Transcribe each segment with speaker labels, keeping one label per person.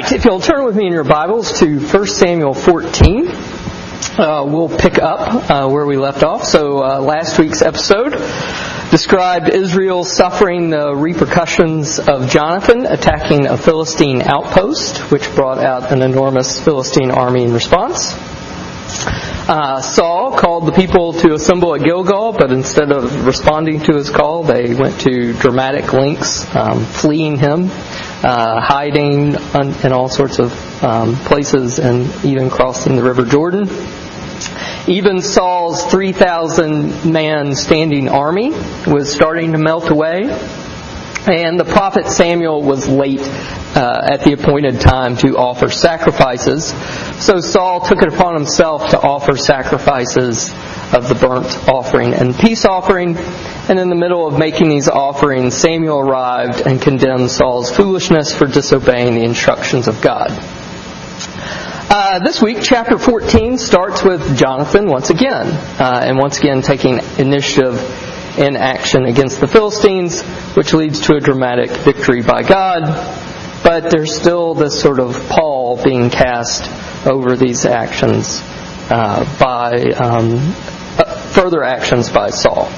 Speaker 1: right, if you'll turn with me in your Bibles to 1 Samuel 14, uh, we'll pick up uh, where we left off. So uh, last week's episode described Israel suffering the repercussions of Jonathan attacking a Philistine outpost, which brought out an enormous Philistine army in response. Uh, Saul called the people to assemble at Gilgal, but instead of responding to his call, they went to dramatic lengths, um, fleeing him, uh, hiding in all sorts of um, places, and even crossing the River Jordan. Even Saul's 3,000 man standing army was starting to melt away. And the prophet Samuel was late uh, at the appointed time to offer sacrifices. So Saul took it upon himself to offer sacrifices of the burnt offering and peace offering. And in the middle of making these offerings, Samuel arrived and condemned Saul's foolishness for disobeying the instructions of God. Uh, this week, chapter 14 starts with Jonathan once again, uh, and once again taking initiative in action against the Philistines, which leads to a dramatic victory by God. But there's still this sort of pall being cast over these actions uh, by um, uh, further actions by Saul.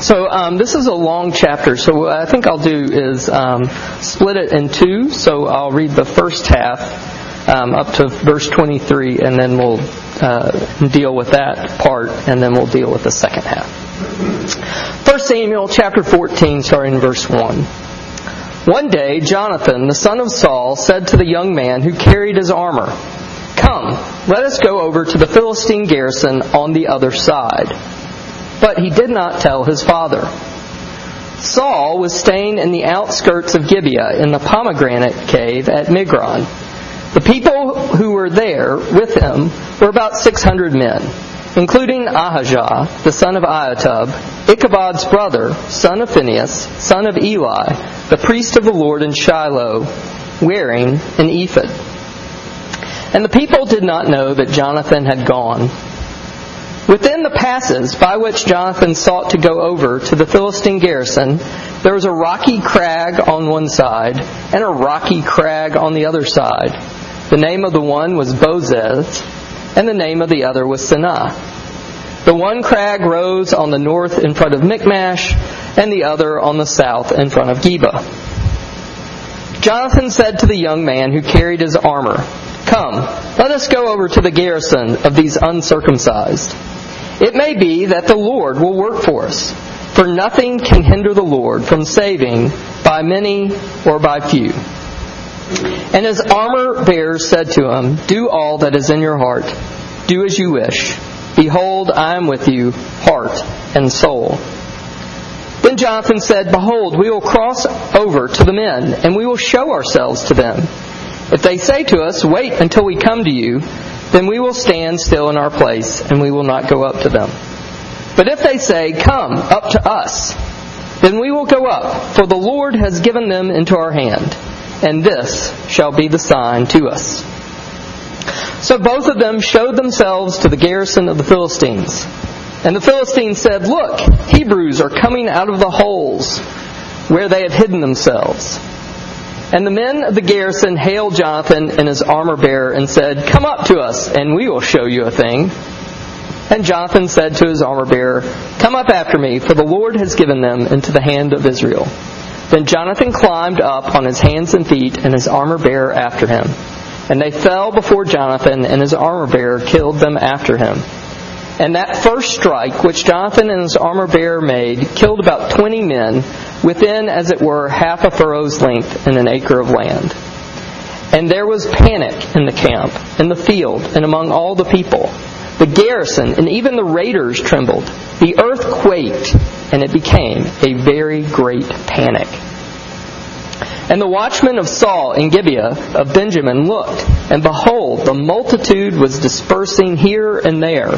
Speaker 1: So um, this is a long chapter. So what I think I'll do is um, split it in two. So I'll read the first half um, up to verse 23, and then we'll uh, deal with that part, and then we'll deal with the second half. 1 Samuel chapter 14, starting in verse 1. One day, Jonathan, the son of Saul, said to the young man who carried his armor, Come, let us go over to the Philistine garrison on the other side. But he did not tell his father. Saul was staying in the outskirts of Gibeah in the pomegranate cave at Migron. The people who were there with him were about 600 men including Ahijah, the son of Ahitub, Ichabod's brother, son of Phinehas, son of Eli, the priest of the Lord in Shiloh, wearing an ephod. And the people did not know that Jonathan had gone. Within the passes by which Jonathan sought to go over to the Philistine garrison, there was a rocky crag on one side and a rocky crag on the other side. The name of the one was Bozez, and the name of the other was Seneh. The one crag rose on the north in front of Michmash, and the other on the south in front of Geba. Jonathan said to the young man who carried his armor, Come, let us go over to the garrison of these uncircumcised. It may be that the Lord will work for us, for nothing can hinder the Lord from saving by many or by few. And his armor bearer said to him, Do all that is in your heart. Do as you wish. Behold, I am with you, heart and soul. Then Jonathan said, Behold, we will cross over to the men, and we will show ourselves to them. If they say to us, Wait until we come to you, then we will stand still in our place, and we will not go up to them. But if they say, Come up to us, then we will go up, for the Lord has given them into our hand and this shall be the sign to us. So both of them showed themselves to the garrison of the Philistines. And the Philistines said, Look, Hebrews are coming out of the holes where they have hidden themselves. And the men of the garrison hailed Jonathan and his armor bearer and said, Come up to us, and we will show you a thing. And Jonathan said to his armor bearer, Come up after me, for the Lord has given them into the hand of Israel. Then Jonathan climbed up on his hands and feet, and his armor bearer after him. And they fell before Jonathan, and his armor bearer killed them after him. And that first strike which Jonathan and his armor bearer made killed about twenty men, within, as it were, half a furrow's length in an acre of land. And there was panic in the camp, in the field, and among all the people. The garrison and even the raiders trembled. The earth quaked, and it became a very great panic. And the watchmen of Saul in Gibeah of Benjamin looked, and behold, the multitude was dispersing here and there.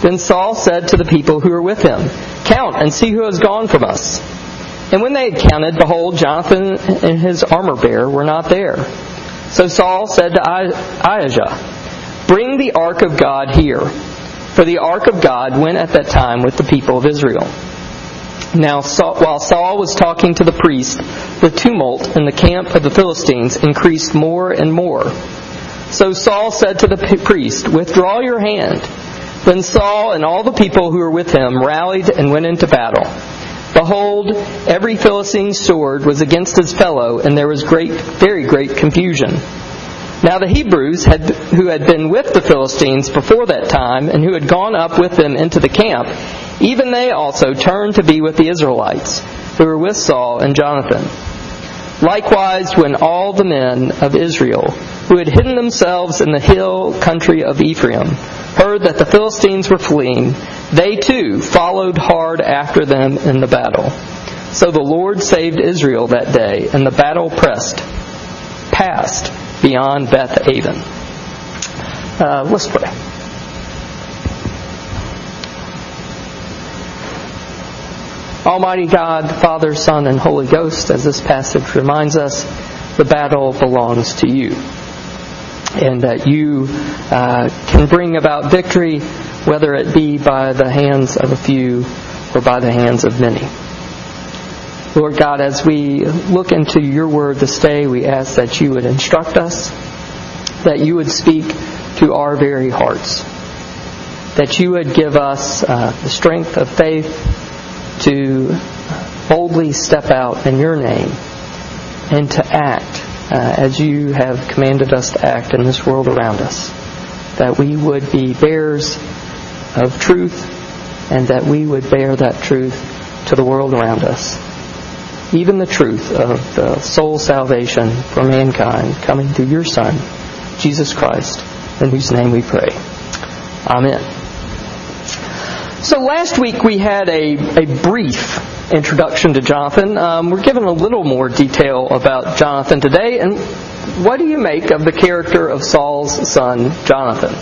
Speaker 1: Then Saul said to the people who were with him, Count and see who has gone from us. And when they had counted, behold, Jonathan and his armor bearer were not there. So Saul said to Ahijah, Bring the ark of God here. For the ark of God went at that time with the people of Israel. Now, while Saul was talking to the priest, the tumult in the camp of the Philistines increased more and more. So Saul said to the priest, Withdraw your hand. Then Saul and all the people who were with him rallied and went into battle. Behold, every Philistine's sword was against his fellow, and there was great, very great confusion. Now the Hebrews had, who had been with the Philistines before that time, and who had gone up with them into the camp, even they also turned to be with the Israelites, who were with Saul and Jonathan. Likewise, when all the men of Israel, who had hidden themselves in the hill country of Ephraim, heard that the Philistines were fleeing, they too followed hard after them in the battle. So the Lord saved Israel that day, and the battle pressed, passed beyond Beth Aven. Uh, let's pray. Almighty God, Father, Son, and Holy Ghost, as this passage reminds us, the battle belongs to you. And that you uh, can bring about victory, whether it be by the hands of a few or by the hands of many. Lord God, as we look into your word this day, we ask that you would instruct us, that you would speak to our very hearts, that you would give us uh, the strength of faith to boldly step out in your name and to act uh, as you have commanded us to act in this world around us. That we would be bearers of truth and that we would bear that truth to the world around us. Even the truth of the soul salvation for mankind coming through your Son, Jesus Christ, in whose name we pray. Amen. So last week we had a, a brief introduction to Jonathan. Um, we're given a little more detail about Jonathan today. And what do you make of the character of Saul's son, Jonathan?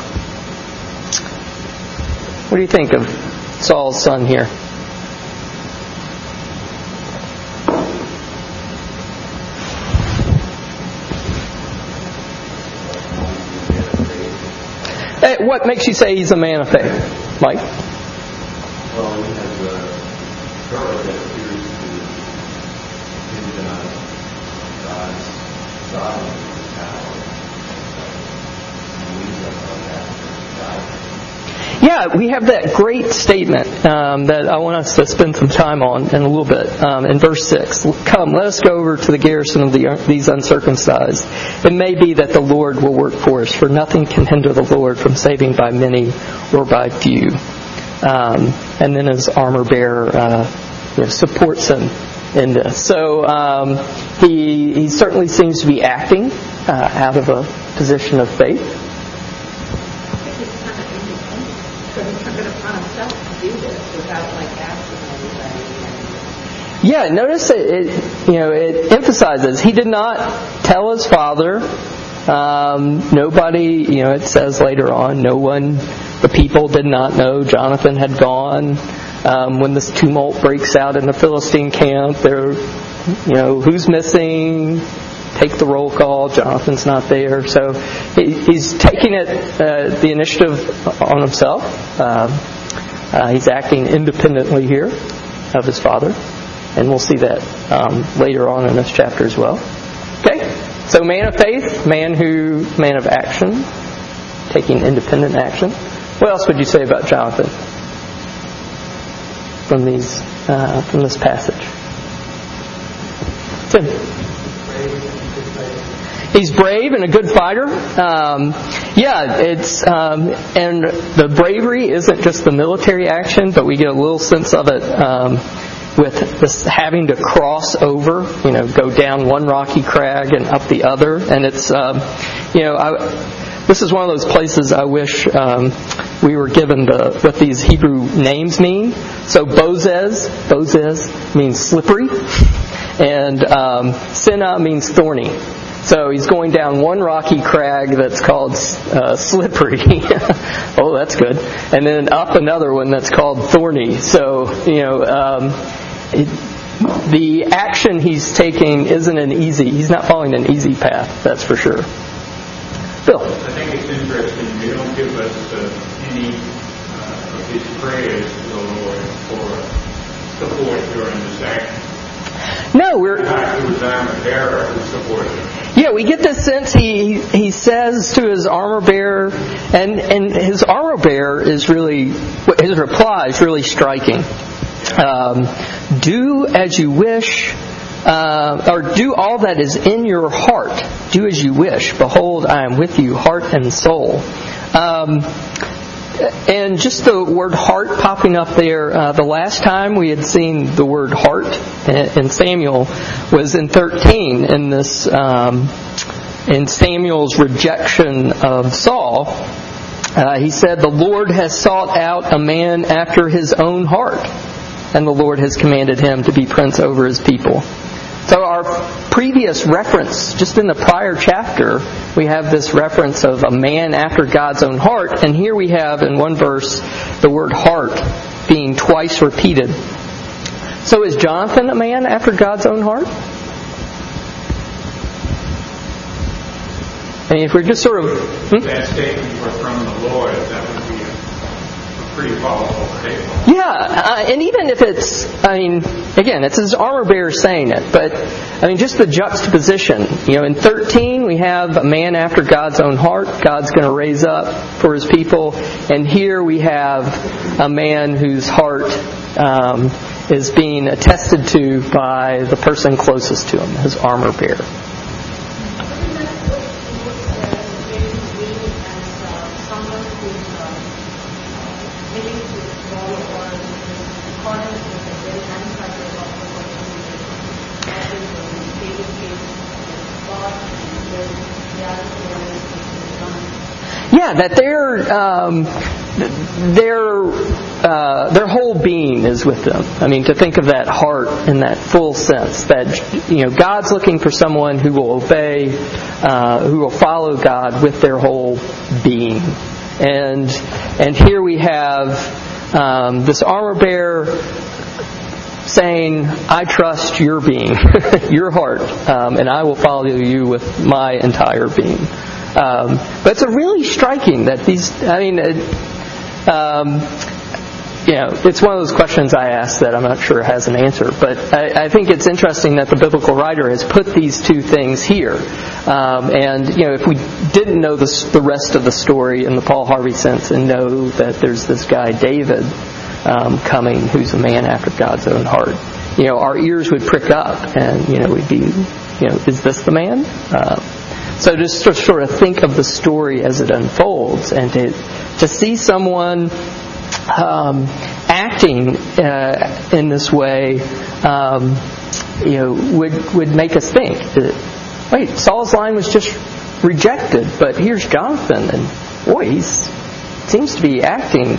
Speaker 1: What do you think of Saul's son here? What makes you say he's a man of faith, Mike?
Speaker 2: Well, a that appears to God's power. And leads us on that. God
Speaker 1: Yeah, we have that great statement um, that I want us to spend some time on in a little bit. Um, in verse 6, Come, let us go over to the garrison of the, these uncircumcised. It may be that the Lord will work for us, for nothing can hinder the Lord from saving by many or by few. Um, and then his armor bearer uh, you know, supports him in this. So um, he, he certainly seems to be acting uh, out of a position of faith. Yeah, notice it, you know it emphasizes he did not tell his father. Um, nobody, you know, it says later on, no one, the people did not know Jonathan had gone. Um, when this tumult breaks out in the Philistine camp, they're, you know, who's missing? Take the roll call. Jonathan's not there, so he, he's taking it uh, the initiative on himself. Um, uh, he's acting independently here of his father and we'll see that um, later on in this chapter as well. Okay, so man of faith, man who, man of action, taking independent action. What else would you say about Jonathan from these uh, from this passage? Tim. He's brave and a good fighter. Um, yeah, it's um, and the bravery isn't just the military action, but we get a little sense of it um, with this having to cross over, you know, go down one rocky crag and up the other, and it's, um, you know, I, this is one of those places I wish um, we were given the what these Hebrew names mean. So Bozez, Bozez means slippery, and um, means thorny. So he's going down one rocky crag that's called uh, slippery. oh, that's good. And then up another one that's called thorny. So, you know, um, it, the action he's taking isn't an easy, he's not following an easy path, that's for sure. Bill.
Speaker 3: I think it's interesting. They don't give us uh, any uh, of his prayers to the Lord for support during this action.
Speaker 1: No, we're
Speaker 3: Not it was armor bearer who supported him.
Speaker 1: Yeah, we get this sense he he says to his armor bearer, and and his armor bearer is really his reply is really striking. Um, do as you wish, uh, or do all that is in your heart. Do as you wish. Behold, I am with you, heart and soul. Um, and just the word heart popping up there, uh, the last time we had seen the word heart in Samuel was in 13 in this, um, in Samuel's rejection of Saul. Uh, he said, The Lord has sought out a man after his own heart, and the Lord has commanded him to be prince over his people. So our previous reference, just in the prior chapter, we have this reference of a man after God's own heart, and here we have in one verse the word heart being twice repeated. So is Jonathan a man after God's own heart? I mean, if we're just sort of. Hmm?
Speaker 3: That statement were from the Lord, that pretty.
Speaker 1: Yeah, uh, and even if it's, I mean, again, it's his armor bearer saying it, but I mean, just the juxtaposition. You know, in 13 we have a man after God's own heart. God's going to raise up for His people, and here we have a man whose heart um, is being attested to by the person closest to him, his armor bearer. That their um, their uh, their whole being is with them. I mean, to think of that heart in that full sense, that you know, God's looking for someone who will obey, uh, who will follow God with their whole being, and and here we have um, this armor bearer saying, I trust your being, your heart, um, and I will follow you with my entire being. Um, but it's a really striking that these, I mean, it, um, you know, it's one of those questions I ask that I'm not sure has an answer. But I, I think it's interesting that the biblical writer has put these two things here. Um, and you know, if we didn't know the, the rest of the story in the Paul Harvey sense and know that there's this guy David um, coming who's a man after God's own heart, you know, our ears would prick up, and you know, we'd be, you know, is this the man? Uh, so just to sort of think of the story as it unfolds, and to to see someone um, acting uh, in this way, um, you know, would would make us think. That, wait, Saul's line was just rejected, but here's Jonathan, and boy, he seems to be acting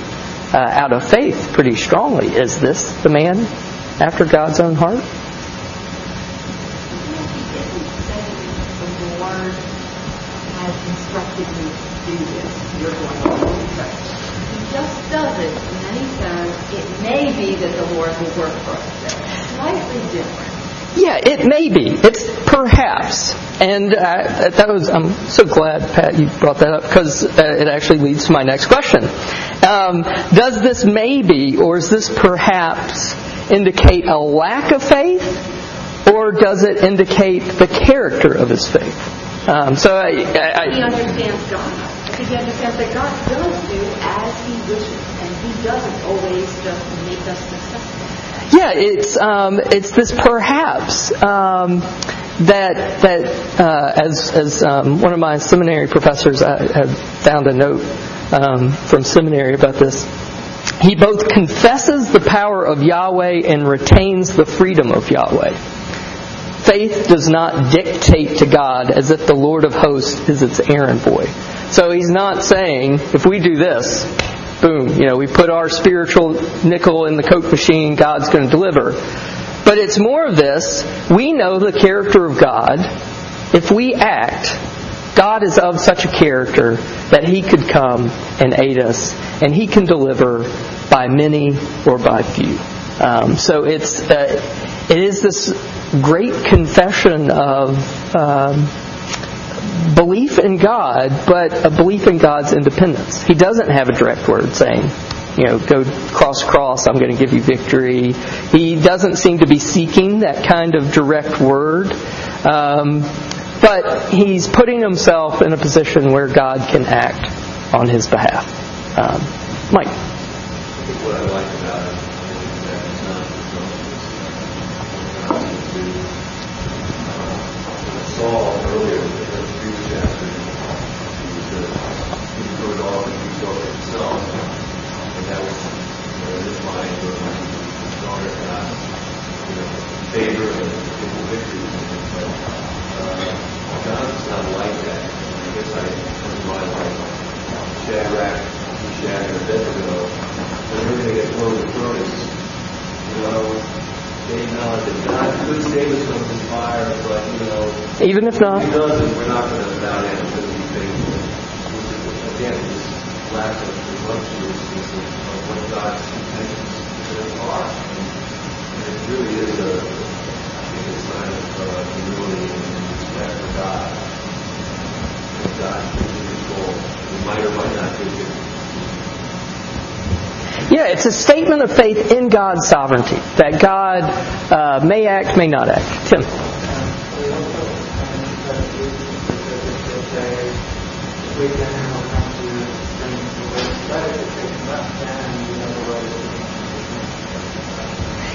Speaker 1: uh, out of faith pretty strongly. Is this the man after God's own heart?
Speaker 4: instructed me to do this. You're going to do this. He just does it, and then he says, it may be that the Lord will work for us. Slightly different.
Speaker 1: Yeah, it may be. It's perhaps. And uh, that was, I'm so glad, Pat, you brought that up because uh, it actually leads to my next question. Um, does this maybe or is this perhaps indicate a lack of faith or does it indicate the character of his faith? Um, so I, I,
Speaker 4: He understands God. He understands that God does do as he wishes, and he doesn't always just make us successful.
Speaker 1: yeah, it's um, it's this perhaps um, that that uh, as as um, one of my seminary professors I, had found a note um, from seminary about this. He both confesses the power of Yahweh and retains the freedom of Yahweh. Faith does not dictate to God as if the Lord of hosts is its errand boy. So he's not saying, if we do this, boom, you know, we put our spiritual nickel in the Coke machine, God's going to deliver. But it's more of this, we know the character of God. If we act, God is of such a character that He could come and aid us, and He can deliver by many or by few. Um, so it's uh, it is this great confession of um, belief in God, but a belief in God's independence. He doesn't have a direct word saying, you know, go cross cross, I'm going to give you victory. He doesn't seem to be seeking that kind of direct word. Um, but he's putting himself in a position where God can act on his behalf. Um, Mike.
Speaker 5: Uh, Saul earlier in the previous chapter, he was a, he put off and he saw it himself. And that was, you know, in his mind, was the stronger God, you know, favor and people victory. But, uh, God's not like that. I guess I, in my life, Shadrach, Meshach, and Abednego, when everything gets thrown in the furnace, you know, they know that God could save us from this fire, but, you know,
Speaker 1: Even if not,
Speaker 5: He doesn't, we're not going to bow down to. Which is, again, this lack of presumptuousness of of what God's intentions are. And it really is a, I think, a sign of uh, humility and respect for God. God can be control. We
Speaker 1: yeah, it's a statement of faith in God's sovereignty that God uh, may act, may not act. Tim.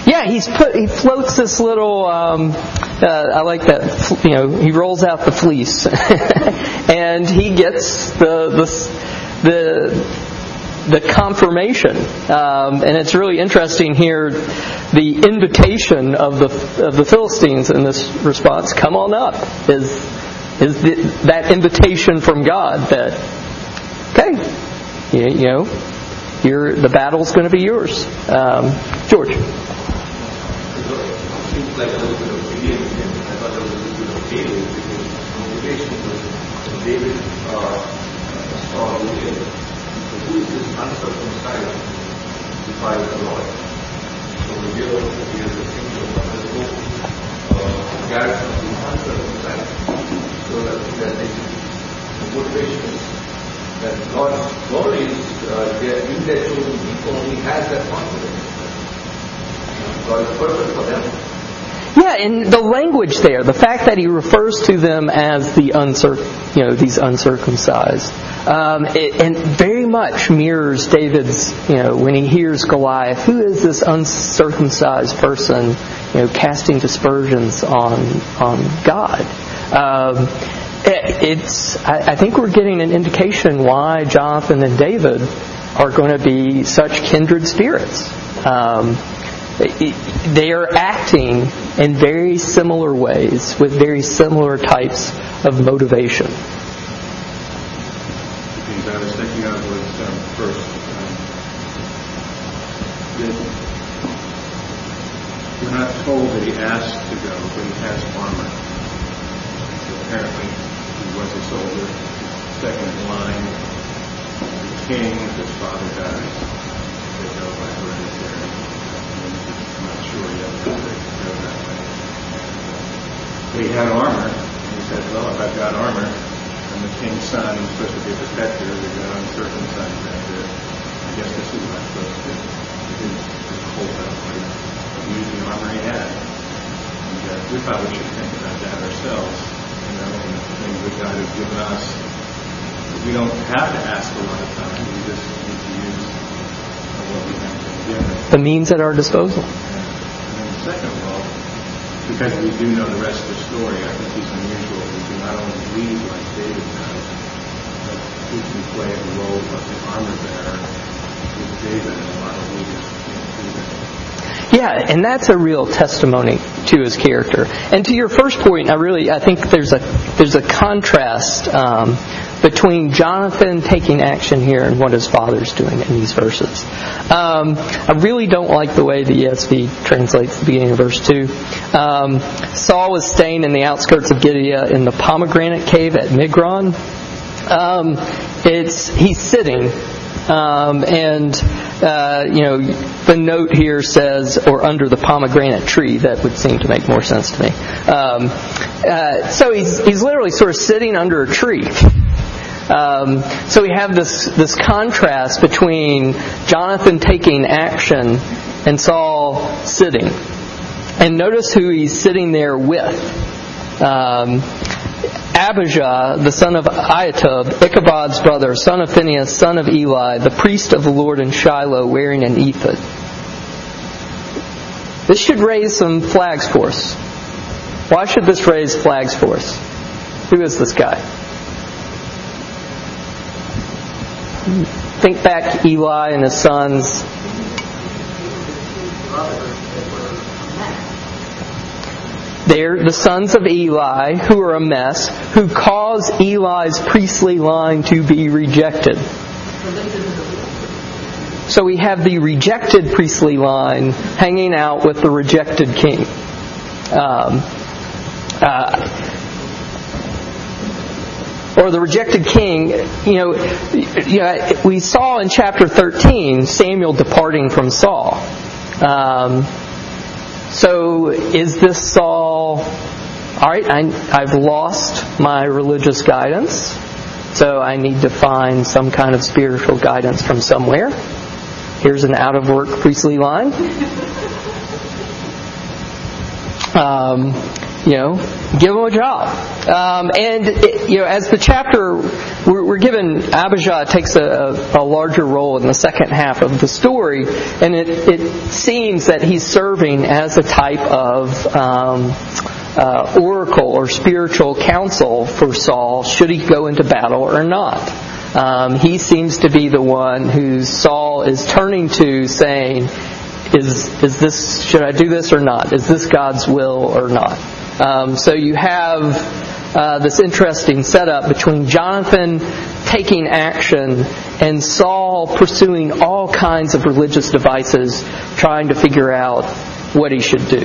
Speaker 1: Yeah, he's put. He floats this little. Um, uh, I like that. You know, he rolls out the fleece, and he gets the the the the confirmation. Um, and it's really interesting here, the invitation of the of the Philistines in this response. Come on up. Is is the, that invitation from God that okay, you, you know, the battle's going to be yours. Um, George.
Speaker 5: Seems like a little bit of David, because motivation was David uh, saw he said, who is this uncircumcised defiles the Lord? So revealed that he is a single purposeful uh, garrison of the uncircumcised. So that, that they, the motivation is that God's glory is uh, in their chosen people, he has that confidence. God is perfect for them.
Speaker 1: Yeah, and the language there, the fact that he refers to them as the uncir- you know, these uncircumcised, um, it, and very much mirrors David's, you know, when he hears Goliath, who is this uncircumcised person, you know, casting dispersions on on God? Um, it, it's, I, I think we're getting an indication why Jonathan and David are going to be such kindred spirits. Um, they are acting in very similar ways with very similar types of motivation.
Speaker 3: things I was thinking of was um, first, um, we're not told that he asked to go, but he has armor. So apparently, he was a soldier, second in line. The king, his father dies. They go by hereditary. I'm not sure yet how they go that way. But he had armor, and he said, well, if I've got armor, I'm the king's son, I'm supposed to be a protector, we've got uncircumcised there. I guess this is what I'm supposed to do. He didn't just hold up, used the armor he had. And uh, we probably should think about that ourselves, you know, and the things that God has given us. We don't have to ask a lot of times, we just need to use what we have been given.
Speaker 1: The means at our disposal.
Speaker 3: Second of because we do know the rest of the story, I think he's unusual. We do not only read like David does, but he can play the role of the armor bearer with David, and a lot of leaders.
Speaker 1: Yeah, and that's a real testimony to his character. And to your first point, I really I think there's a there's a contrast um, between Jonathan taking action here and what his father's doing in these verses. Um, I really don't like the way the ESV translates the beginning of verse two. Um, Saul was staying in the outskirts of Gibeah in the pomegranate cave at Migron. Um, it's he's sitting um, and uh, you know the note here says or under the pomegranate tree that would seem to make more sense to me um, uh, so he's, he's literally sort of sitting under a tree Um, so we have this this contrast between Jonathan taking action and Saul sitting. And notice who he's sitting there with. Um, Abijah, the son of Ahitub, Ichabod's brother, son of Phinehas, son of Eli, the priest of the Lord in Shiloh, wearing an ephod. This should raise some flags for us. Why should this raise flags for us? Who is this guy? Think back Eli and his sons. They're the sons of Eli who are a mess, who cause Eli's priestly line to be rejected. So we have the rejected priestly line hanging out with the rejected king. Um, uh, or the rejected king, you know, you know, we saw in chapter 13 Samuel departing from Saul. Um, so is this Saul, all right, I, I've lost my religious guidance, so I need to find some kind of spiritual guidance from somewhere. Here's an out of work priestly line. Um, you know, give him a job. Um, and it, you know, as the chapter, we're, we're given Abijah takes a, a, larger role in the second half of the story, and it, it seems that he's serving as a type of um, uh, oracle or spiritual counsel for Saul should he go into battle or not. Um, he seems to be the one who Saul is turning to, saying, "Is is this? Should I do this or not? Is this God's will or not?" Um, so you have uh, this interesting setup between Jonathan taking action and Saul pursuing all kinds of religious devices, trying to figure out what he should do.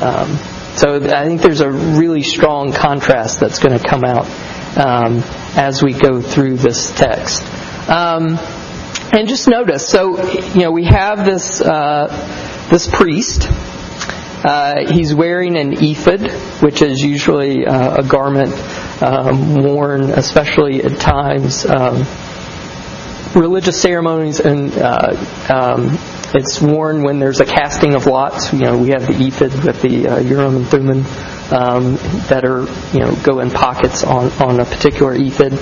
Speaker 1: Um, so I think there's a really strong contrast that's going to come out um, as we go through this text. Um, and just notice, so you know, we have this uh, this priest uh, he's wearing an ephod, which is usually uh, a garment um, worn, especially at times um, religious ceremonies, and uh, um, it's worn when there's a casting of lots. You know, we have the ephod with the uh, Urim and Thummim um, that are you know go in pockets on on a particular ephod.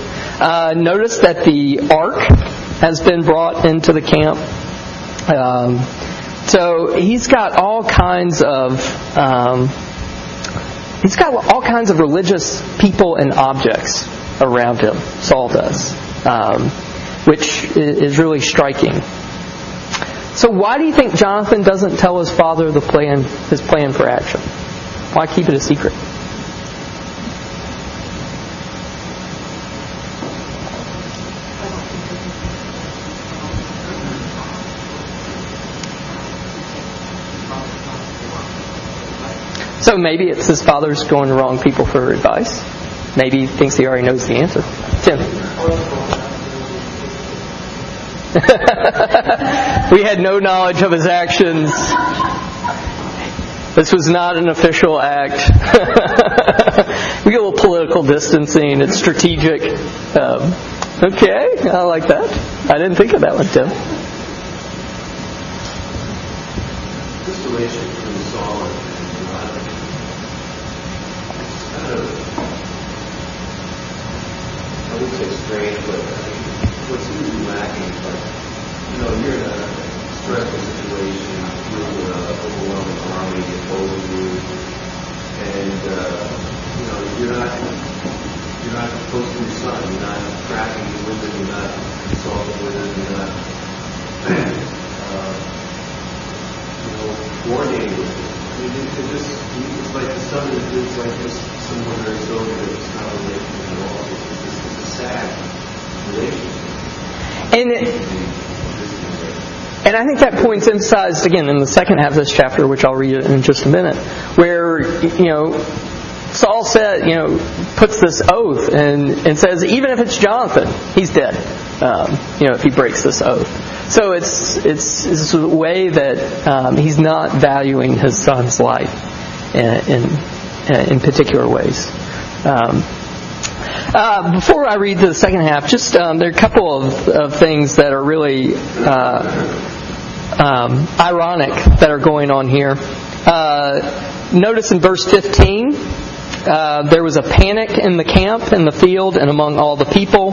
Speaker 1: Uh, notice that the ark has been brought into the camp. Um, so he's got all kinds of um, he's got all kinds of religious people and objects around him. Saul does, um, which is really striking. So why do you think Jonathan doesn't tell his father the plan, his plan for action? Why keep it a secret? So maybe it's his father's going to wrong people for advice. Maybe he thinks he already knows the answer. Tim. we had no knowledge of his actions. This was not an official act. we get a little political distancing. It's strategic. Um, okay, I like that. I didn't think of that one, Tim.
Speaker 2: This relation between Saul and Strange, but what's usually lacking, but you know, you're in a stressful situation, you're an overwhelming army opposing you, and uh, you know, you're not you're not to your son, you're not tracking with him, you're not consulting with him, you're not uh, you know, coordinating with him. I mean, it, it just, it's like the son is it's like just someone very sober that's not related at all. It's, it's, it's a sad relationship.
Speaker 1: And and I think that point's emphasized again in the second half of this chapter, which I'll read in just a minute, where you know Saul said, you know, puts this oath and, and says, even if it's Jonathan, he's dead. Um, you know, if he breaks this oath. So it's it's, it's a way that um, he's not valuing his son's life in in, in particular ways. Um, Uh, before I read the second half, just um, there are a couple of, of things that are really uh, um, ironic that are going on here. Uh, notice in verse 15, uh, there was a panic in the camp, in the field, and among all the people.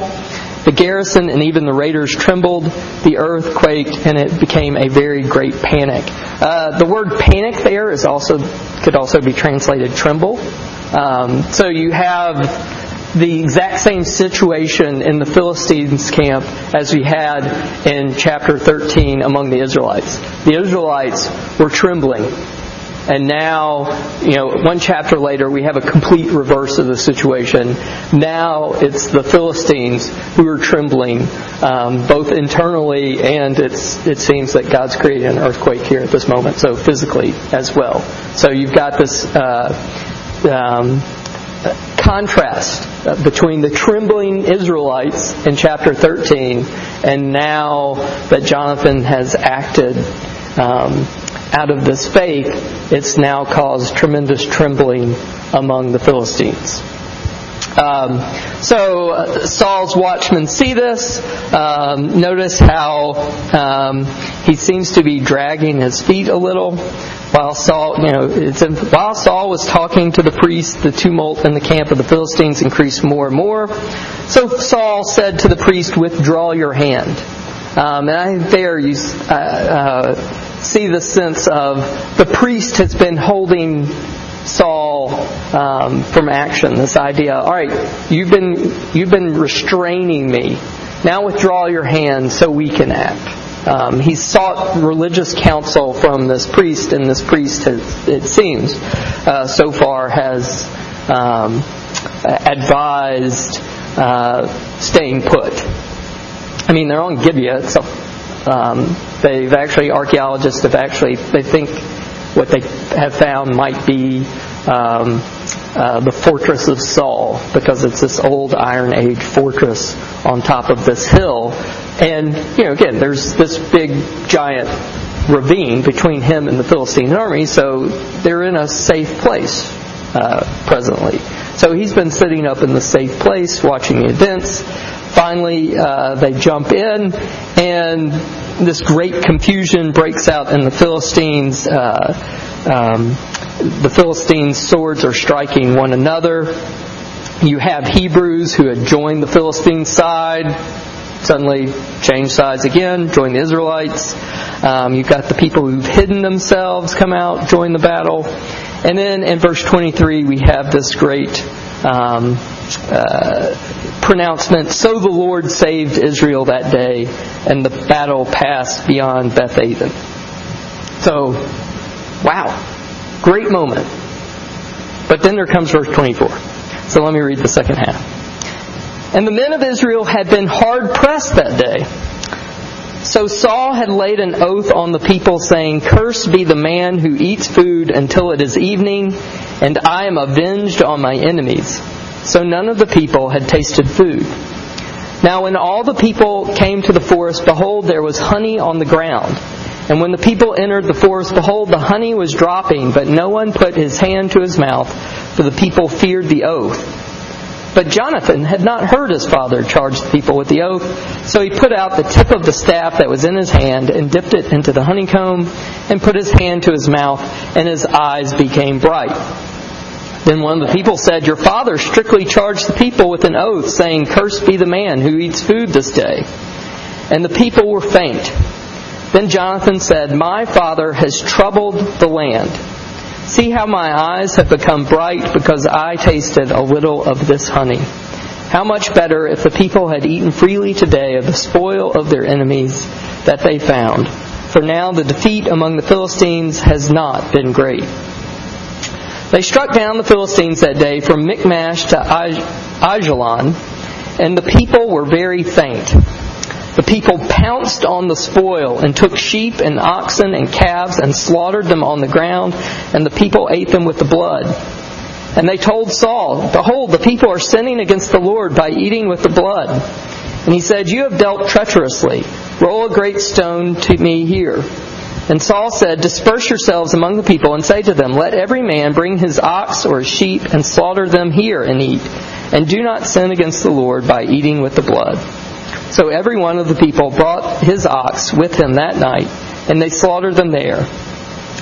Speaker 1: The garrison and even the raiders trembled, the earth quaked, and it became a very great panic. Uh, the word panic there is also could also be translated tremble. Um, so you have the exact same situation in the Philistines camp as we had in chapter 13 among the Israelites. The Israelites were trembling. And now, you know, one chapter later, we have a complete reverse of the situation. Now it's the Philistines who are trembling, um, both internally and it's, it seems that God's created an earthquake here at this moment, so physically as well. So you've got this uh, um, contrast between the trembling Israelites in chapter 13 and now that Jonathan has acted um, out of this faith, it's now caused tremendous trembling among the Philistines. Um, so uh, Saul's watchmen see this. Um, notice how um, he seems to be dragging his feet a little. While Saul, you know, while Saul was talking to the priest, the tumult in the camp of the Philistines increased more and more. So Saul said to the priest, "Withdraw your hand." Um, and I there you uh, uh, see the sense of the priest has been holding Saul um, from action. This idea, all right, you've been you've been restraining me. Now withdraw your hand so we can act. Um, he sought religious counsel from this priest, and this priest, has, it seems, uh, so far has um, advised uh, staying put. I mean, they're on Gibeah, so um, they've actually archaeologists have actually they think what they have found might be um, uh, the fortress of Saul because it's this old Iron Age fortress on top of this hill. And, you know, again, there's this big giant ravine between him and the Philistine army, so they're in a safe place uh, presently. So he's been sitting up in the safe place watching the events. Finally, uh, they jump in, and this great confusion breaks out in the Philistines. Uh, um, the Philistines' swords are striking one another. You have Hebrews who had joined the Philistine side, suddenly change sides again, join the Israelites. Um, you've got the people who've hidden themselves come out, join the battle. And then in verse 23, we have this great um, uh, pronouncement So the Lord saved Israel that day, and the battle passed beyond Beth Aven. So, wow, great moment. But then there comes verse 24. So let me read the second half. And the men of Israel had been hard pressed that day. So Saul had laid an oath on the people, saying, Cursed be the man who eats food until it is evening, and I am avenged on my enemies. So none of the people had tasted food. Now when all the people came to the forest, behold, there was honey on the ground. And when the people entered the forest, behold, the honey was dropping, but no one put his hand to his mouth, for the people feared the oath. But Jonathan had not heard his father charge the people with the oath, so he put out the tip of the staff that was in his hand and dipped it into the honeycomb and put his hand to his mouth, and his eyes became bright. Then one of the people said, Your father strictly charged the people with an oath, saying, Cursed be the man who eats food this day. And the people were faint. Then Jonathan said, My father has troubled the land. See how my eyes have become bright because I tasted a little of this honey. How much better if the people had eaten freely today of the spoil of their enemies that they found. For now the defeat among the Philistines has not been great. They struck down the Philistines that day from Michmash to Aijalon, and the people were very faint. The people pounced on the spoil and took sheep and oxen and calves and slaughtered them on the ground, and the people ate them with the blood. And they told Saul, Behold, the people are sinning against the Lord by eating with the blood. And he said, You have dealt treacherously. Roll a great stone to me here. And Saul said, Disperse yourselves among the people and say to them, Let every man bring his ox or his sheep and slaughter them here and eat. and do not sin against the Lord by eating with the blood. So every one of the people brought his ox with him that night, and they slaughtered them there.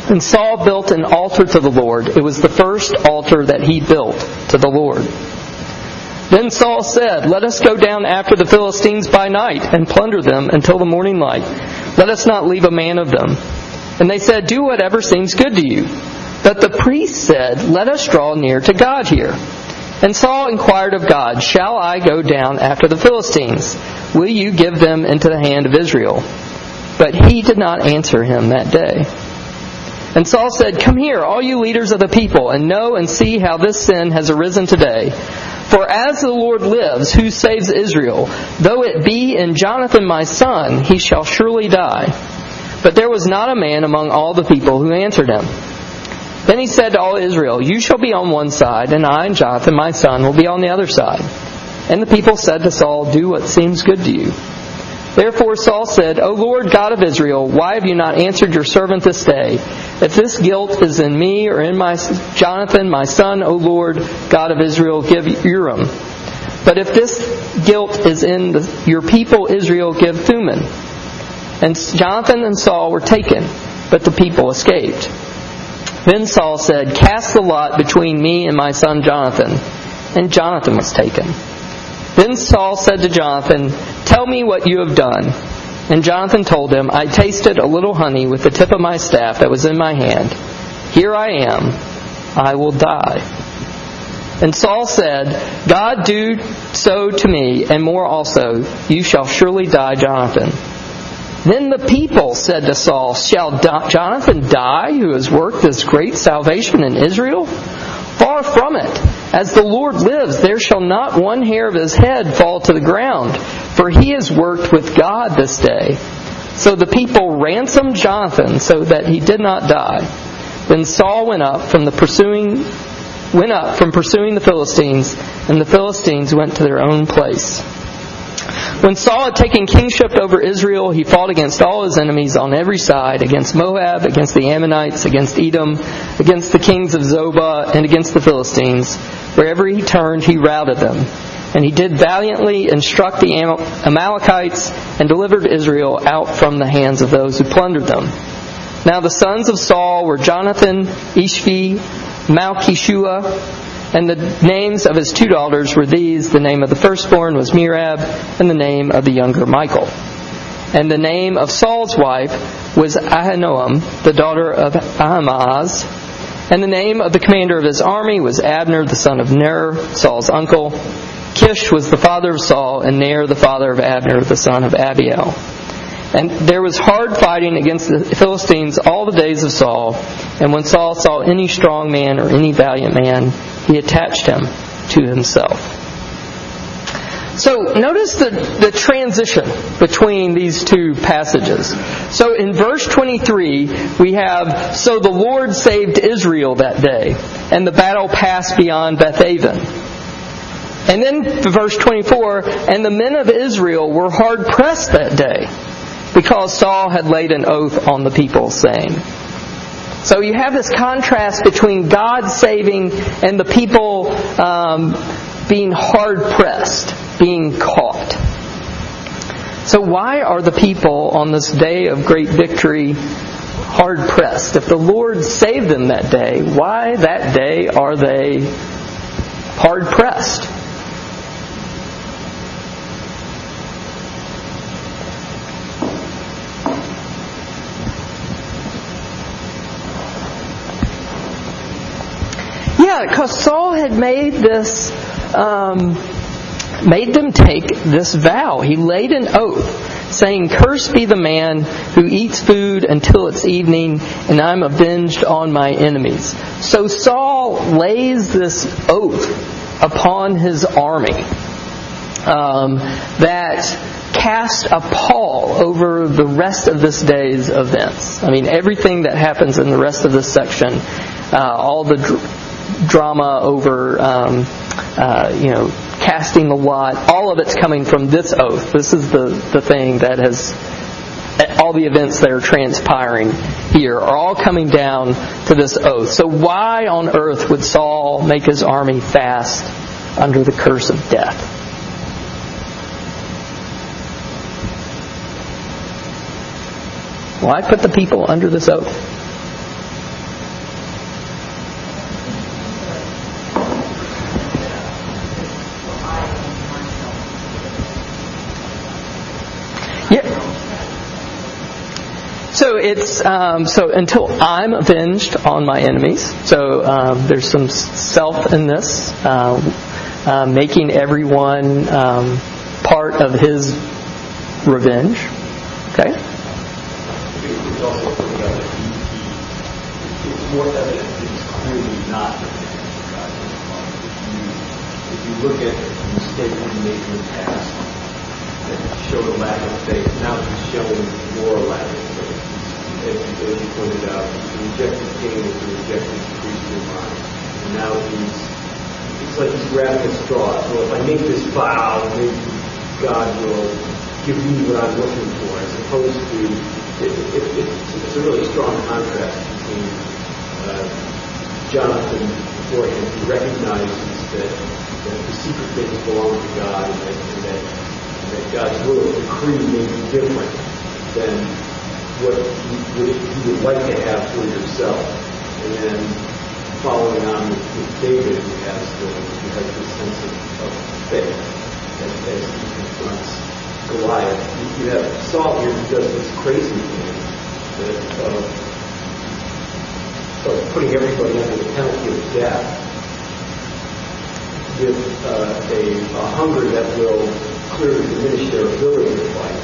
Speaker 1: And Saul built an altar to the Lord. It was the first altar that he built to the Lord. Then Saul said, Let us go down after the Philistines by night and plunder them until the morning light. Let us not leave a man of them. And they said, Do whatever seems good to you. But the priest said, Let us draw near to God here. And Saul inquired of God, Shall I go down after the Philistines? Will you give them into the hand of Israel? But he did not answer him that day. And Saul said, Come here, all you leaders of the people, and know and see how this sin has arisen today. For as the Lord lives, who saves Israel, though it be in Jonathan my son, he shall surely die. But there was not a man among all the people who answered him. Then he said to all Israel, You shall be on one side, and I and Jonathan my son will be on the other side. And the people said to Saul, Do what seems good to you. Therefore Saul said, O Lord God of Israel, why have you not answered your servant this day? If this guilt is in me or in my Jonathan, my son, O Lord God of Israel, give Urim. But if this guilt is in the, your people Israel, give Thummim. And Jonathan and Saul were taken, but the people escaped. Then Saul said, Cast the lot between me and my son Jonathan. And Jonathan was taken. Then Saul said to Jonathan, Tell me what you have done. And Jonathan told him, I tasted a little honey with the tip of my staff that was in my hand. Here I am. I will die. And Saul said, God do so to me, and more also. You shall surely die, Jonathan. Then the people said to Saul, Shall Jonathan die, who has worked this great salvation in Israel? Far from it. As the Lord lives, there shall not one hair of his head fall to the ground, for he has worked with God this day. So the people ransomed Jonathan so that he did not die. Then Saul went up from the pursuing went up from pursuing the Philistines, and the Philistines went to their own place. When Saul had taken kingship over Israel, he fought against all his enemies on every side, against Moab, against the Ammonites, against Edom, against the kings of Zobah, and against the Philistines. Wherever he turned, he routed them. And he did valiantly instruct the Amalekites and delivered Israel out from the hands of those who plundered them. Now the sons of Saul were Jonathan, Ishvi, Malchishua, and the names of his two daughters were these. The name of the firstborn was Merab, and the name of the younger Michal. And the name of Saul's wife was Ahinoam, the daughter of Ahimaaz. And the name of the commander of his army was Abner, the son of Ner, Saul's uncle. Kish was the father of Saul, and Ner the father of Abner, the son of Abiel. And there was hard fighting against the Philistines all the days of Saul. And when Saul saw any strong man or any valiant man, he attached him to himself. So notice the, the transition between these two passages. So in verse 23, we have, So the Lord saved Israel that day, and the battle passed beyond Bethaven. And then verse 24, And the men of Israel were hard pressed that day, because Saul had laid an oath on the people, saying, so you have this contrast between God saving and the people um, being hard pressed, being caught. So why are the people on this day of great victory hard pressed? If the Lord saved them that day, why that day are they hard pressed? Yeah, because Saul had made this, um, made them take this vow. He laid an oath, saying, Cursed be the man who eats food until it's evening, and I'm avenged on my enemies. So Saul lays this oath upon his army um, that cast a pall over the rest of this day's events. I mean, everything that happens in the rest of this section, uh, all the drama over, um, uh, you know, casting the lot. All of it's coming from this oath. This is the, the thing that has, all the events that are transpiring here are all coming down to this oath. So why on earth would Saul make his army fast under the curse of death. Why put the people under this oath? It's um, so until I'm avenged on my enemies. So um, there's some self in this, uh, uh, making everyone um, part of His revenge. Okay.
Speaker 2: Look at the mistakes he made in the past that showed a lack of faith, now he's showing more lack of faith. As you, you pointed out, he rejected Cain as he rejected the priestly mind. And now he's, it's like he's grabbing at straws. Well, if I make this vow, maybe God will give me what I'm looking for, as opposed to it, it, it, it's a really strong contrast between uh, Jonathan beforehand, who recognizes that, that the secret things belong to God and that, and that, and that God's will of decree may be different than what you would, you like to have for yourself. And then following on with, David, who has, the, has this sense of, of faith as, as he confronts Goliath. You, you have Saul here who does this crazy thing that, uh, of putting everybody under the penalty of death with uh, a, a hunger that will clearly diminish their ability to fight,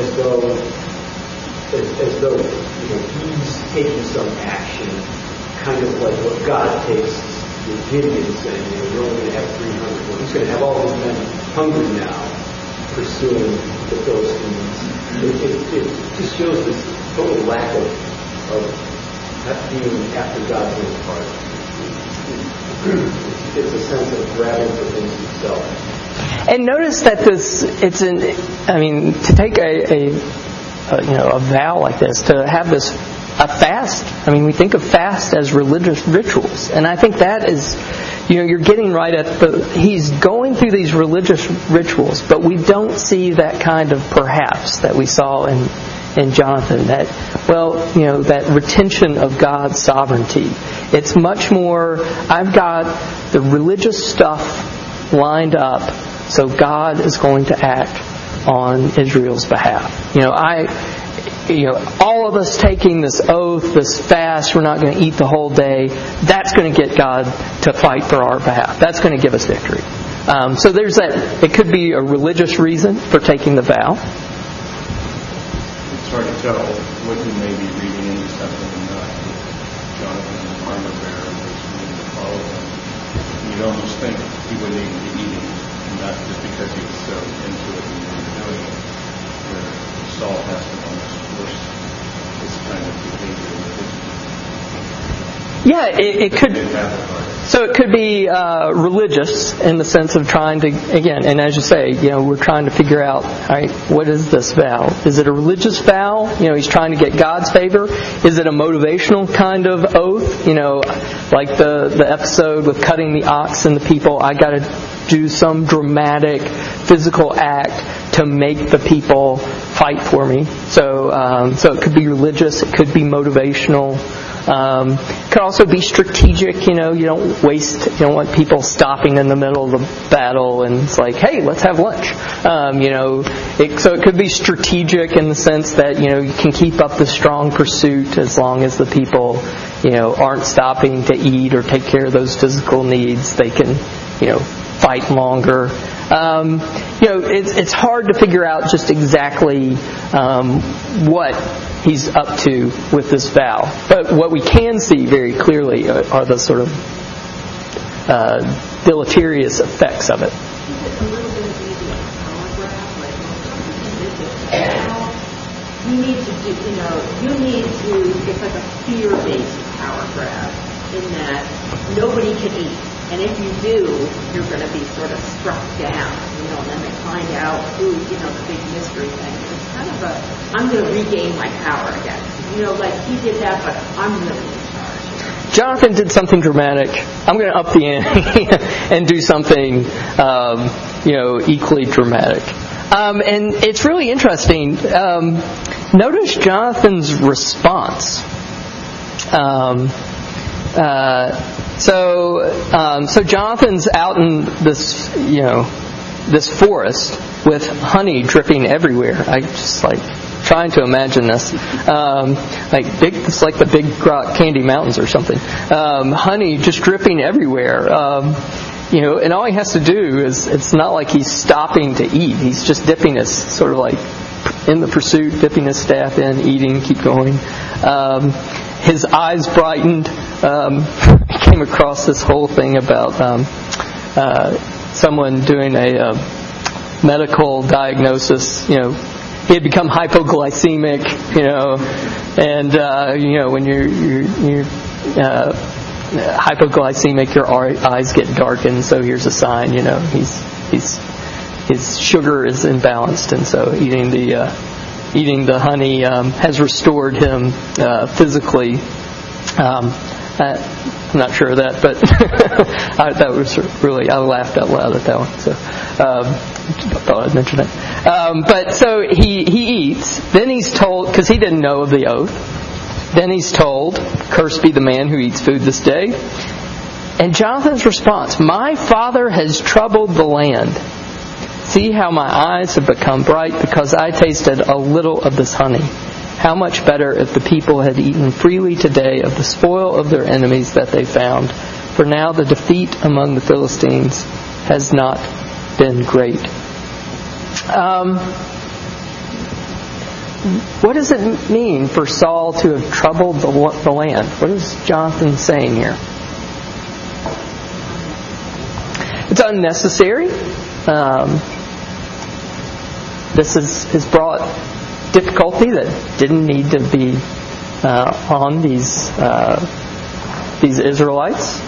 Speaker 2: as though as, as though you know he's taking some action, kind of like what God takes with Gideon, saying, you know, you're only going to have 300. Well, he's going to have all these men hungry now, pursuing the Philistines. It, it, it just shows this total lack of, of being after God's own heart. It's, it's a sense of grabbing for things himself.
Speaker 1: And notice that this, it's an, I mean, to take a, a, a, you know, a vow like this, to have this, a fast, I mean, we think of fast as religious rituals. And I think that is, you know, you're getting right at the, he's going through these religious rituals, but we don't see that kind of perhaps that we saw in, in Jonathan, that, well, you know, that retention of God's sovereignty. It's much more, I've got the religious stuff lined up, so God is going to act on Israel's behalf. You know, I, you know, all of us taking this oath, this fast, we're not going to eat the whole day, that's going to get God to fight for our behalf. That's going to give us victory. Um, so there's that, it could be a religious reason for taking the vow.
Speaker 3: It's hard to tell what you may be reading into something or not. Jonathan's armor bearer was willing to follow him. You'd almost think he wouldn't even be eating, not just because he was so into it and wanted doing it, where Saul has to almost force this kind of behavior with his
Speaker 1: Yeah, it, it could. So it could be uh, religious in the sense of trying to, again, and as you say, you know, we're trying to figure out, all right, what is this vow? Is it a religious vow? You know, he's trying to get God's favor. Is it a motivational kind of oath? You know, like the the episode with cutting the ox and the people. I got to do some dramatic physical act to make the people fight for me. So, um, so it could be religious. It could be motivational. Um, could also be strategic. You know, you don't waste. You don't want people stopping in the middle of the battle and it's like, hey, let's have lunch. Um, you know, it, so it could be strategic in the sense that you know you can keep up the strong pursuit as long as the people, you know, aren't stopping to eat or take care of those physical needs. They can, you know, fight longer. Um, you know, it's it's hard to figure out just exactly um, what he's up to with this vow. But what we can see very clearly are, are the sort of uh, deleterious effects of it
Speaker 4: you need to do, you know, you need to, it's like a fear-based power grab in that nobody can eat. And if you do, you're going to be sort of struck down, you know, and then they find out who, you know, the big mystery thing. It's kind of a, I'm going to regain my power again. You know, like he did that, but I'm really in charge.
Speaker 1: Jonathan did something dramatic. I'm going to up the ante and do something, um, you know, equally dramatic. Um, and it's really interesting. Um, notice Jonathan's response. Um, uh, so, um, so Jonathan's out in this, you know, this forest with honey dripping everywhere. I just like trying to imagine this. Um, like big, it's like the Big Rock Candy Mountains or something. Um, honey just dripping everywhere. Um, you know, and all he has to do is, it's not like he's stopping to eat. He's just dipping his, sort of like in the pursuit, dipping his staff in, eating, keep going. Um, his eyes brightened. Came across this whole thing about um, uh, someone doing a uh, medical diagnosis. You know, he had become hypoglycemic. You know, and uh, you know when you're you're, you're uh, hypoglycemic, your eyes get darkened. So here's a sign. You know, he's he's his sugar is imbalanced, and so eating the uh, eating the honey um, has restored him physically. Um, uh, I'm not sure of that, but I, that was really I laughed out loud at that one. So um, thought I'd mention it. Um, but so he he eats. Then he's told because he didn't know of the oath. Then he's told, "Cursed be the man who eats food this day." And Jonathan's response: "My father has troubled the land." See how my eyes have become bright because I tasted a little of this honey. How much better if the people had eaten freely today of the spoil of their enemies that they found. For now the defeat among the Philistines has not been great. Um, what does it mean for Saul to have troubled the, the land? What is Jonathan saying here? It's unnecessary. Um, this is, has brought difficulty that didn't need to be uh, on these uh, these Israelites.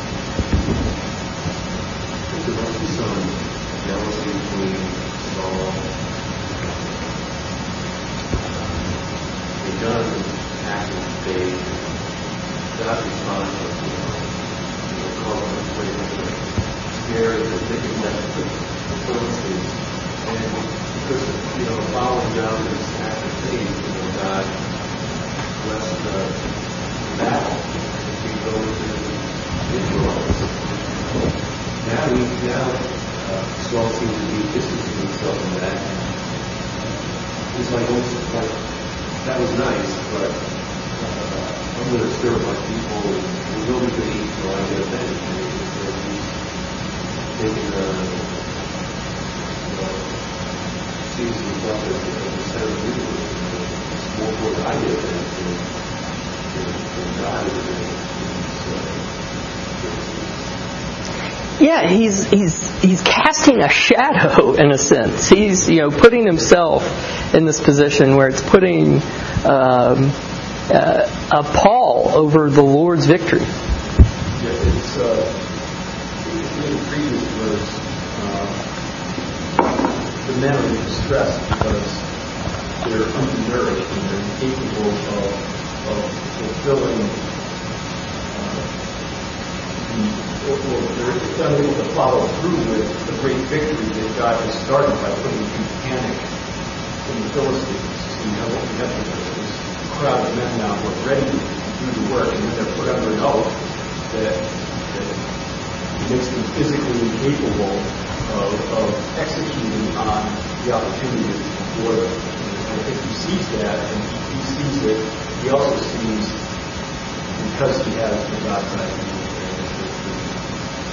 Speaker 2: Because you know, following down this know, God blessed the battle between those and Israelites. Now he now uh, Saul seems to be distancing himself from that. He's like, like that was nice, but uh, I'm going to up my people. We're really going to eat till I get avenged. And he's taking a sees himself as the center of the universe.
Speaker 1: Yeah, he's he's he's casting a shadow in a sense. He's you know putting himself in this position where it's putting um, uh, a pall over the Lord's victory.
Speaker 2: Yeah, it's uh, in the previous verse. Uh, the men are in distress because they're undernourished and they're incapable of, of fulfilling uh, the, or they're unable to follow through with the great victory that God has started by putting panic in the Philistines. So you what we have this crowd of men now who are ready to do the work and then they're put under an oath that, that makes them physically incapable of, of executing on the opportunity for them. I think he sees that, and he sees it. He also sees, because he has the view,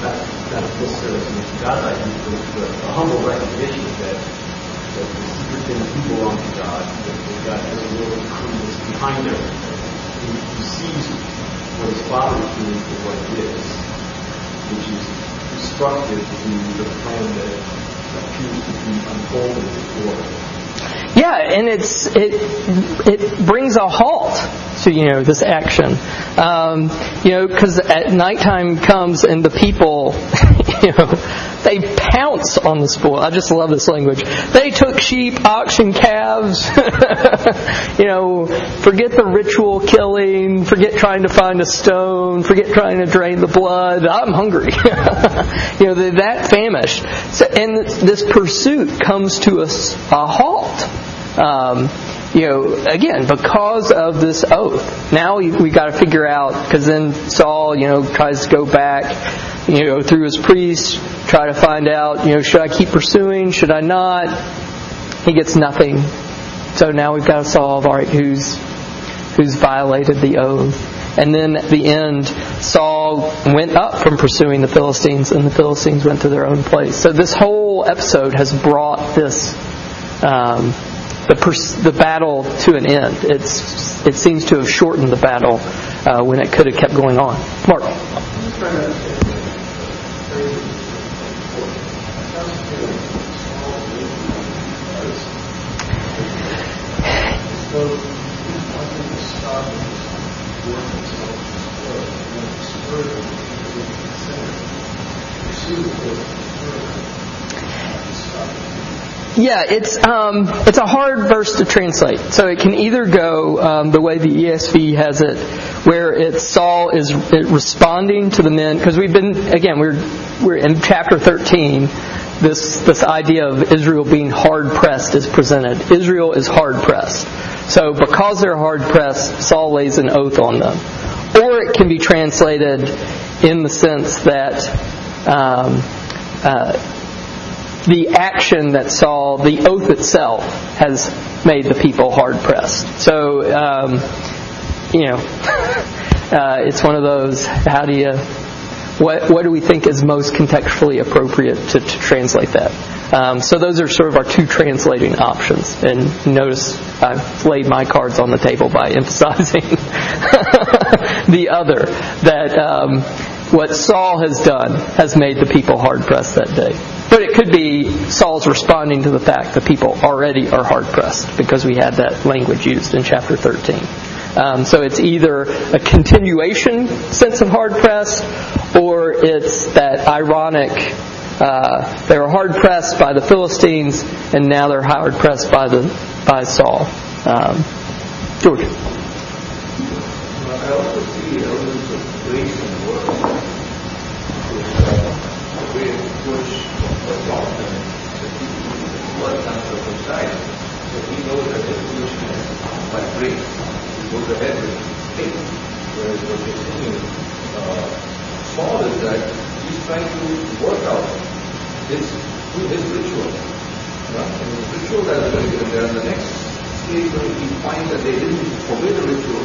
Speaker 2: not, not necessarily God's eye but the, the humble recognition that, that the secret things do belong to God, that, that God has a will and that's behind everything. He, he sees what his father is doing for what it is, which is destructive to the plan that appears to be unfolding before him.
Speaker 1: Yeah, and it's it it brings a halt to you know this action, um, you know, because at nighttime comes and the people, You know, they pounce on the spoil. I just love this language. They took sheep, oxen, calves. you know, forget the ritual killing. Forget trying to find a stone. Forget trying to drain the blood. I'm hungry. you know, they're that famished. So, and this pursuit comes to a, a halt. Um, you know, again, because of this oath. Now we, we got to figure out, because then Saul, you know, tries to go back, you know, through his priests, try to find out, you know, should I keep pursuing? Should I not? He gets nothing. So now we've got to solve, all right, who's, who's violated the oath. And then at the end, Saul went up from pursuing the Philistines, and the Philistines went to their own place. So this whole episode has brought this um, the, pers- the battle to an end. It's, it seems to have shortened the battle uh, when it could have kept going on. Mark. Yeah, it's um, it's a hard verse to translate. So it can either go um, the way the ESV has it, where it's Saul is responding to the men because we've been again we're we're in chapter 13. This this idea of Israel being hard pressed is presented. Israel is hard pressed. So because they're hard pressed, Saul lays an oath on them. Or it can be translated in the sense that. Um, uh, the action that Saul, the oath itself, has made the people hard pressed. So, um, you know, uh, it's one of those. How do you? What what do we think is most contextually appropriate to, to translate that? Um, so those are sort of our two translating options. And notice I've laid my cards on the table by emphasizing the other that um, what Saul has done has made the people hard pressed that day. But it could be Saul's responding to the fact that people already are hard pressed because we had that language used in chapter 13. Um, so it's either a continuation sense of hard pressed or it's that ironic uh, they were hard pressed by the Philistines and now they're hard pressed by the by Saul. Um, George.
Speaker 2: I also see elements of grace and work, which uh, way in which doctrine that he was uncircumcised. So he knows that his foolishness by grace. He goes ahead with faith. Whereas what we're seeing uh, Saul is that he's trying to work out his his ritual. Right? And the ritual that is going to given there in the next stage when he finds that they didn't obey the ritual,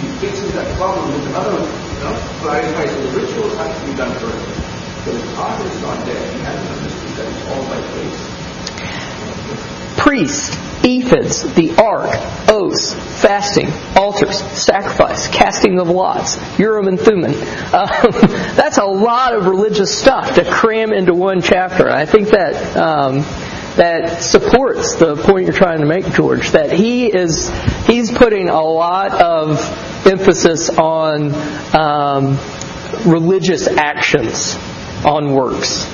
Speaker 2: he fixes that problem with another, you know, clarifies. So the rituals have to be done first. So his heart is not there. He hasn't understood that it's all by grace.
Speaker 1: Priests, ephods, the ark, oaths, fasting, altars, sacrifice, casting of lots, Urim and Thummim. Um, that's a lot of religious stuff to cram into one chapter. I think that um, that supports the point you're trying to make, George. That he is he's putting a lot of emphasis on um, religious actions on works.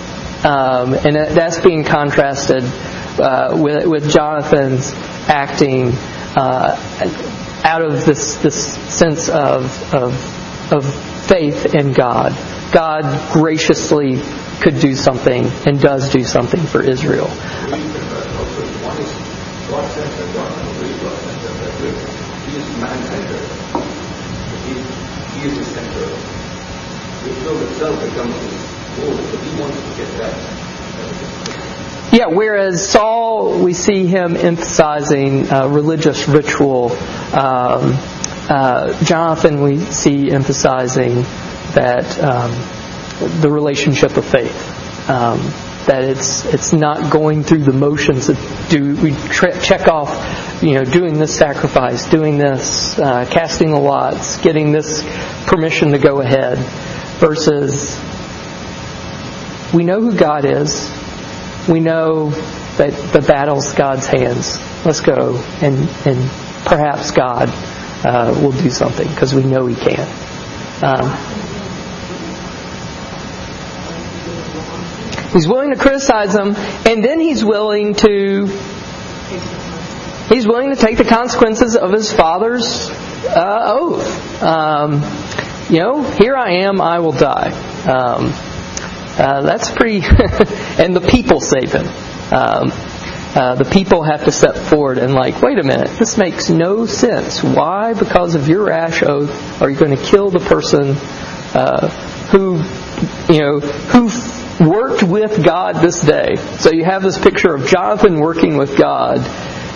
Speaker 1: Um, and that's being contrasted uh, with, with, Jonathan's acting uh, out of this, this sense of, of, of faith in God. God graciously could do something and does do something for Israel.
Speaker 2: He is the center. Israel itself becomes
Speaker 1: yeah, whereas Saul, we see him emphasizing uh, religious ritual. Um, uh, Jonathan, we see emphasizing that um, the relationship of faith. Um, that it's it's not going through the motions of do we check off, you know, doing this sacrifice, doing this, uh, casting the lots, getting this permission to go ahead, versus we know who God is. We know that the battle's God's hands. Let's go, and and perhaps God uh, will do something because we know He can. Um, He's willing to criticize them, and then he's willing to he's willing to take the consequences of his father's uh, oath. Um, you know, here I am, I will die. Um, uh, that's pretty, and the people save him. Um, uh, the people have to step forward and like, wait a minute, this makes no sense. Why, because of your rash oath, are you going to kill the person uh, who, you know, who worked with God this day? So you have this picture of Jonathan working with God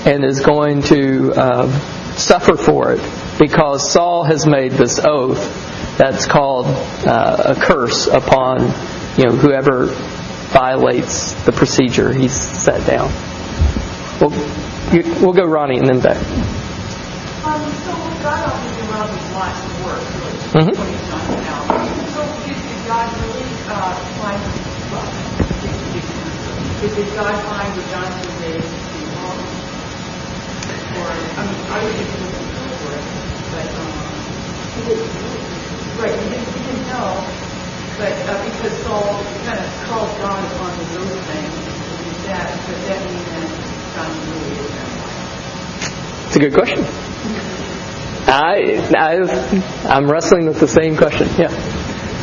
Speaker 1: and is going to um, suffer for it because Saul has made this oath that's called uh, a curse upon you know whoever violates the procedure he's set down. We'll, we'll go Ronnie and then Beck.
Speaker 6: Um, so God obviously allowed his life to work, really,
Speaker 1: Mhm.
Speaker 6: now. So did, did God really uh, find, well, did, did God find Jonathan did to be wrong? Or, I mean, I would think he was for it, but, um, he didn't. Right, he didn't, he didn't know, but uh, because Saul kind of called God upon his own thing, that, that mean that Jonathan really is that way?
Speaker 1: It's a good question. I, I, I'm wrestling with the same question. Yeah.
Speaker 5: I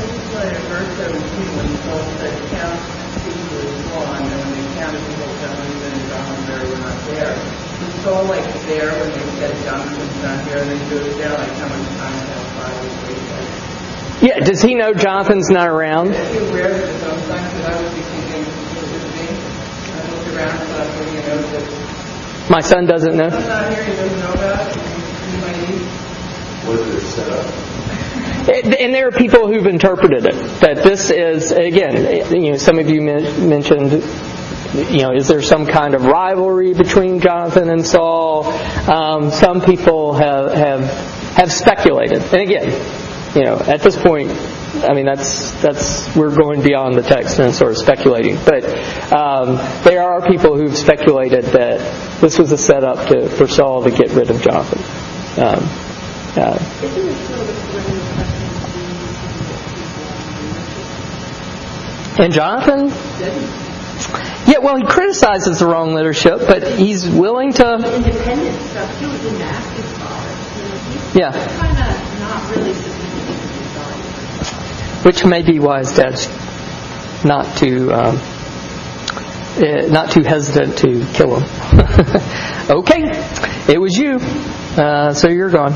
Speaker 5: just wanted to verse 17 when Paul said, count people as one, and when they counted people, Jonathan and Jonathan were not there. Was Saul like there when they said Jonathan's not here, and then he goes down, like how much time has like,
Speaker 1: Yeah. Does he know Jonathan's not around?
Speaker 5: I feel rare that his own son, because I would be thinking, was it me? I looked around, so I was thinking, you know, that
Speaker 1: My son doesn't know.
Speaker 5: I'm not here, he doesn't know about it, he might need.
Speaker 2: Was it set up?
Speaker 1: And there are people who've interpreted it that this is again. You know, some of you mentioned. You know, is there some kind of rivalry between Jonathan and Saul? Um, some people have have have speculated, and again, you know, at this point, I mean, that's that's we're going beyond the text and sort of speculating. But um, there are people who've speculated that this was a setup to, for Saul to get rid of Jonathan. Um, uh,
Speaker 4: Isn't it sort of when you're
Speaker 1: and Jonathan, yeah, well, he criticizes the wrong leadership, but he's willing to,
Speaker 4: independent stuff too, he didn't ask his father. You know, he's
Speaker 1: yeah,
Speaker 4: kind of not really submitting to his father.
Speaker 1: Which may be his dad's not too, um, eh, not too hesitant to kill him. okay, it was you, uh, so you're gone.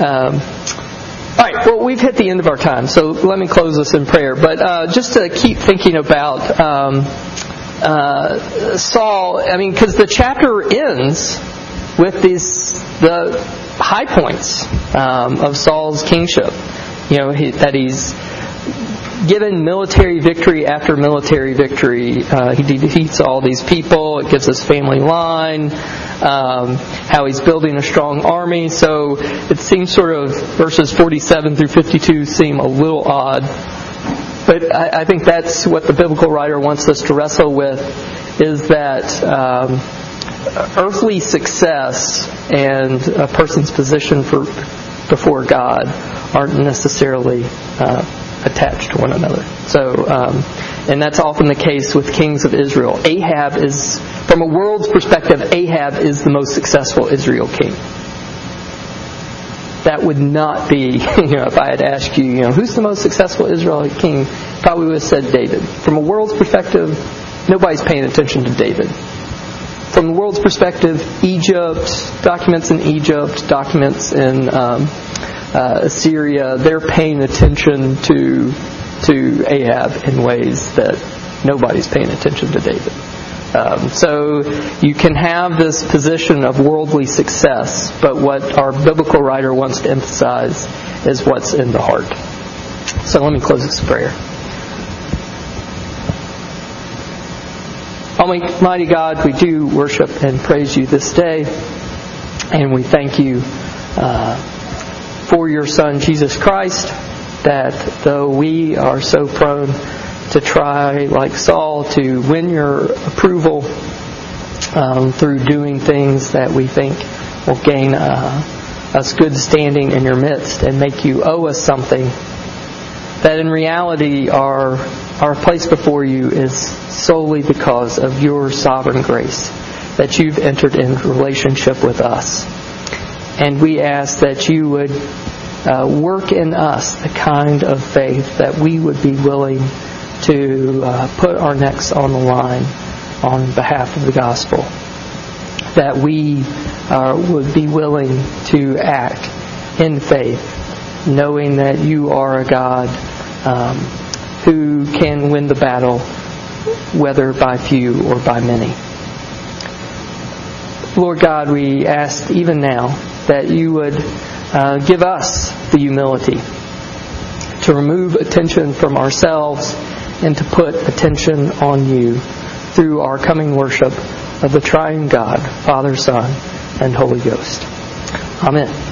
Speaker 1: Um, all right, well, we've hit the end of our time, so let me close this in prayer. But uh, just to keep thinking about um, uh, Saul, I mean, because the chapter ends with these the high points um, of Saul's kingship. You know he, that he's given military victory after military victory. Uh, he defeats all these people. It gives us family line. Um, how he's building a strong army. So it seems sort of verses 47 through 52 seem a little odd. But I, I think that's what the biblical writer wants us to wrestle with is that um, earthly success and a person's position for before God aren't necessarily uh, attached to one another. So, um, and that's often the case with kings of Israel. Ahab is, from a world's perspective, Ahab is the most successful Israel king. That would not be, you know, if I had asked you, you know, who's the most successful Israelite king, probably would have said David. From a world's perspective, nobody's paying attention to David. From the world's perspective, Egypt, documents in Egypt, documents in um, uh, Assyria, they're paying attention to to Ahab in ways that nobody's paying attention to David. Um, so you can have this position of worldly success, but what our biblical writer wants to emphasize is what's in the heart. So let me close this prayer. Almighty God, we do worship and praise you this day, and we thank you uh, for your Son, Jesus Christ, that though we are so prone to try, like Saul, to win your approval um, through doing things that we think will gain uh, us good standing in your midst and make you owe us something, that in reality our, our place before you is solely because of your sovereign grace that you've entered in relationship with us. And we ask that you would uh, work in us the kind of faith that we would be willing to uh, put our necks on the line on behalf of the gospel. That we uh, would be willing to act in faith, knowing that you are a God um, who can win the battle, whether by few or by many. Lord God, we ask even now that you would uh, give us the humility to remove attention from ourselves and to put attention on you through our coming worship of the triune God, Father, Son, and Holy Ghost. Amen.